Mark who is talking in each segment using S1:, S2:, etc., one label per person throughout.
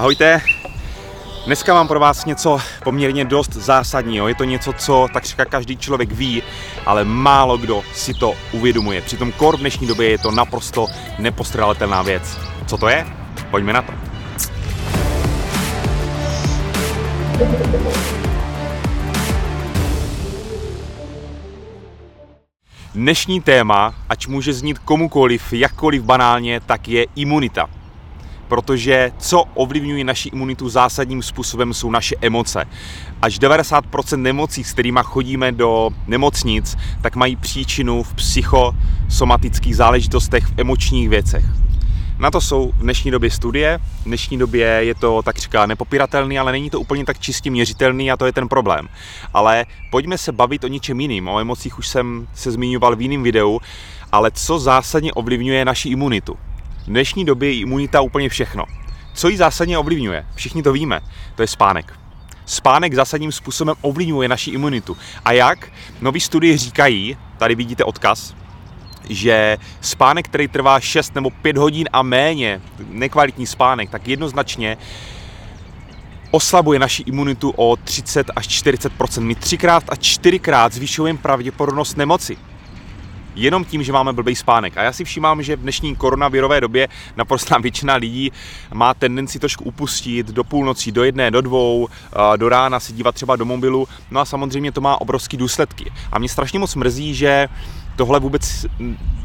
S1: Ahojte, dneska mám pro vás něco poměrně dost zásadního. Je to něco, co takřka každý člověk ví, ale málo kdo si to uvědomuje. Přitom kor v dnešní době je to naprosto nepostradatelná věc. Co to je? Pojďme na to. Dnešní téma, ať může znít komukoliv, jakkoliv banálně, tak je imunita protože co ovlivňuje naši imunitu zásadním způsobem jsou naše emoce. Až 90% nemocí, s kterými chodíme do nemocnic, tak mají příčinu v psychosomatických záležitostech, v emočních věcech. Na to jsou v dnešní době studie. V dnešní době je to tak říká nepopiratelný, ale není to úplně tak čistě měřitelný a to je ten problém. Ale pojďme se bavit o něčem jiným. O emocích už jsem se zmiňoval v jiném videu, ale co zásadně ovlivňuje naši imunitu. V dnešní době je imunita úplně všechno. Co ji zásadně ovlivňuje? Všichni to víme. To je spánek. Spánek zásadním způsobem ovlivňuje naši imunitu. A jak? Nový studie říkají, tady vidíte odkaz, že spánek, který trvá 6 nebo 5 hodin a méně, nekvalitní spánek, tak jednoznačně oslabuje naši imunitu o 30 až 40 My třikrát a čtyřikrát zvyšujeme pravděpodobnost nemoci jenom tím, že máme blbý spánek. A já si všímám, že v dnešní koronavirové době naprostá většina lidí má tendenci trošku upustit do půlnocí, do jedné, do dvou, do rána si dívat třeba do mobilu. No a samozřejmě to má obrovské důsledky. A mě strašně moc mrzí, že tohle vůbec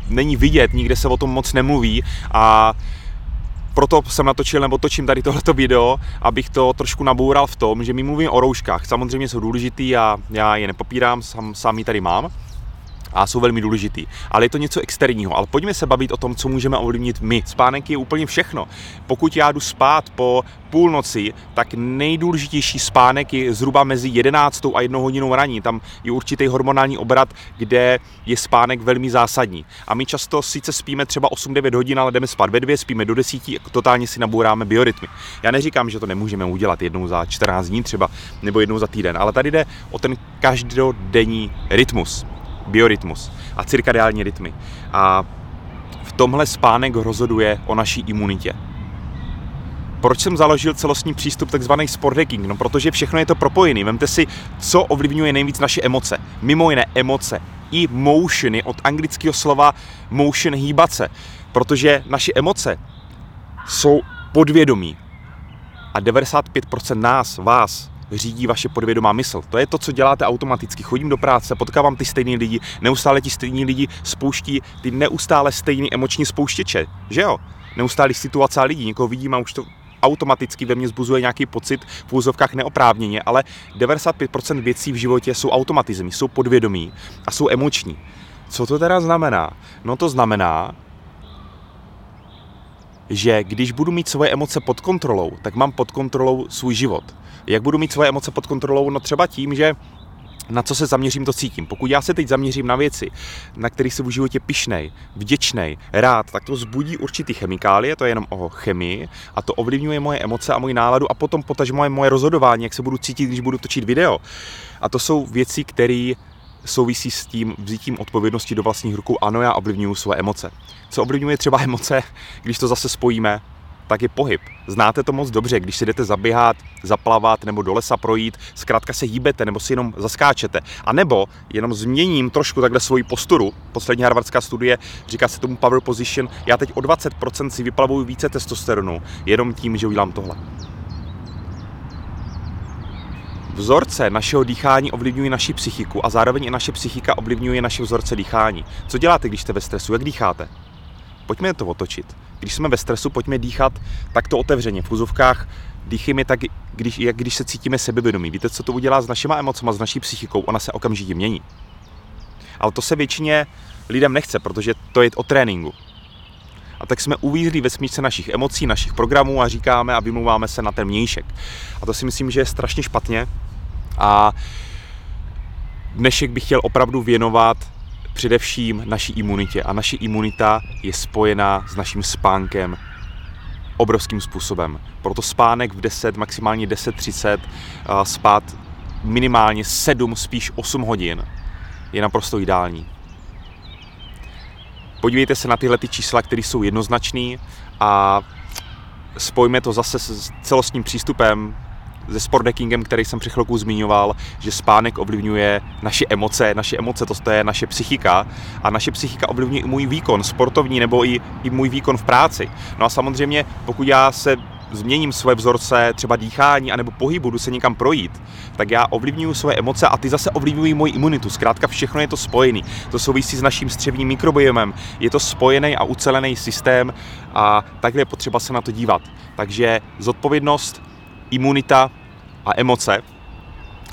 S1: není vidět, nikde se o tom moc nemluví a proto jsem natočil nebo točím tady tohleto video, abych to trošku naboural v tom, že my mluvím o rouškách. Samozřejmě jsou důležitý a já je nepopírám, sám, sám ji tady mám a jsou velmi důležitý. Ale je to něco externího. Ale pojďme se bavit o tom, co můžeme ovlivnit my. Spánek je úplně všechno. Pokud já jdu spát po půlnoci, tak nejdůležitější spánek je zhruba mezi 11 a 1 hodinou raní. Tam je určitý hormonální obrat, kde je spánek velmi zásadní. A my často sice spíme třeba 8-9 hodin, ale jdeme spát ve dvě, spíme do desíti, totálně si nabouráme biorytmy. Já neříkám, že to nemůžeme udělat jednou za 14 dní třeba, nebo jednou za týden, ale tady jde o ten každodenní rytmus biorytmus a cirkadiální rytmy. A v tomhle spánek rozhoduje o naší imunitě. Proč jsem založil celostní přístup takzvaný sport hacking? No protože všechno je to propojené. Vemte si, co ovlivňuje nejvíc naše emoce. Mimo jiné emoce. I motiony od anglického slova motion hýbat se. Protože naše emoce jsou podvědomí. A 95% nás, vás, řídí vaše podvědomá mysl. To je to, co děláte automaticky. Chodím do práce, potkávám ty stejné lidi, neustále ti stejní lidi spouští ty neustále stejné emoční spouštěče, že jo? Neustále situace lidí, někoho vidím a už to automaticky ve mně zbuzuje nějaký pocit v úzovkách neoprávněně, ale 95% věcí v životě jsou automatizmy, jsou podvědomí a jsou emoční. Co to teda znamená? No to znamená, že když budu mít svoje emoce pod kontrolou, tak mám pod kontrolou svůj život. Jak budu mít svoje emoce pod kontrolou? No třeba tím, že na co se zaměřím, to cítím. Pokud já se teď zaměřím na věci, na kterých se v životě pišnej, vděčnej, rád, tak to zbudí určitý chemikálie, to je jenom o chemii a to ovlivňuje moje emoce a moji náladu a potom potažmo moje rozhodování, jak se budu cítit, když budu točit video. A to jsou věci, které souvisí s tím vzítím odpovědnosti do vlastních rukou. Ano, já ovlivňuju své emoce. Co ovlivňuje třeba emoce, když to zase spojíme, tak je pohyb. Znáte to moc dobře, když si jdete zaběhat, zaplavat nebo do lesa projít, zkrátka se hýbete nebo si jenom zaskáčete. A nebo jenom změním trošku takhle svoji posturu. Poslední harvardská studie říká se tomu power position. Já teď o 20% si vyplavuju více testosteronu, jenom tím, že udělám tohle. Vzorce našeho dýchání ovlivňují naši psychiku a zároveň i naše psychika ovlivňuje naše vzorce dýchání. Co děláte, když jste ve stresu? Jak dýcháte? Pojďme to otočit. Když jsme ve stresu, pojďme dýchat takto otevřeně. V úzovkách dýchejme tak, když, jak když se cítíme sebevědomí. Víte, co to udělá s našima emocemi, s naší psychikou? Ona se okamžitě mění. Ale to se většině lidem nechce, protože to je o tréninku. A tak jsme uvízli ve smíčce našich emocí, našich programů a říkáme a vymlouváme se na ten mějšek. A to si myslím, že je strašně špatně. A dnešek bych chtěl opravdu věnovat především naší imunitě. A naše imunita je spojená s naším spánkem obrovským způsobem. Proto spánek v 10, maximálně 10.30, spát minimálně 7, spíš 8 hodin je naprosto ideální. Podívejte se na tyhle ty čísla, které jsou jednoznačné a spojíme to zase s celostním přístupem, se sportdeckingem, který jsem před chvilkou zmiňoval, že spánek ovlivňuje naše emoce, naše emoce, to, to je naše psychika a naše psychika ovlivňuje i můj výkon sportovní nebo i, i můj výkon v práci. No a samozřejmě, pokud já se změním svoje vzorce, třeba dýchání anebo pohybu, jdu se někam projít, tak já ovlivňuji svoje emoce a ty zase ovlivňují moji imunitu. Zkrátka všechno je to spojené. To souvisí s naším střevním mikrobiomem. Je to spojený a ucelený systém a takhle je potřeba se na to dívat. Takže zodpovědnost, imunita a emoce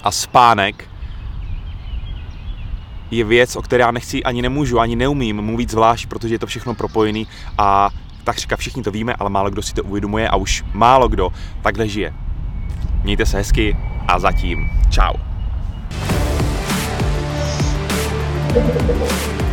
S1: a spánek je věc, o které já nechci ani nemůžu, ani neumím mluvit zvlášť, protože je to všechno propojený a takřka všichni to víme, ale málo kdo si to uvědomuje a už málo kdo takhle žije. Mějte se hezky a zatím čau. thank you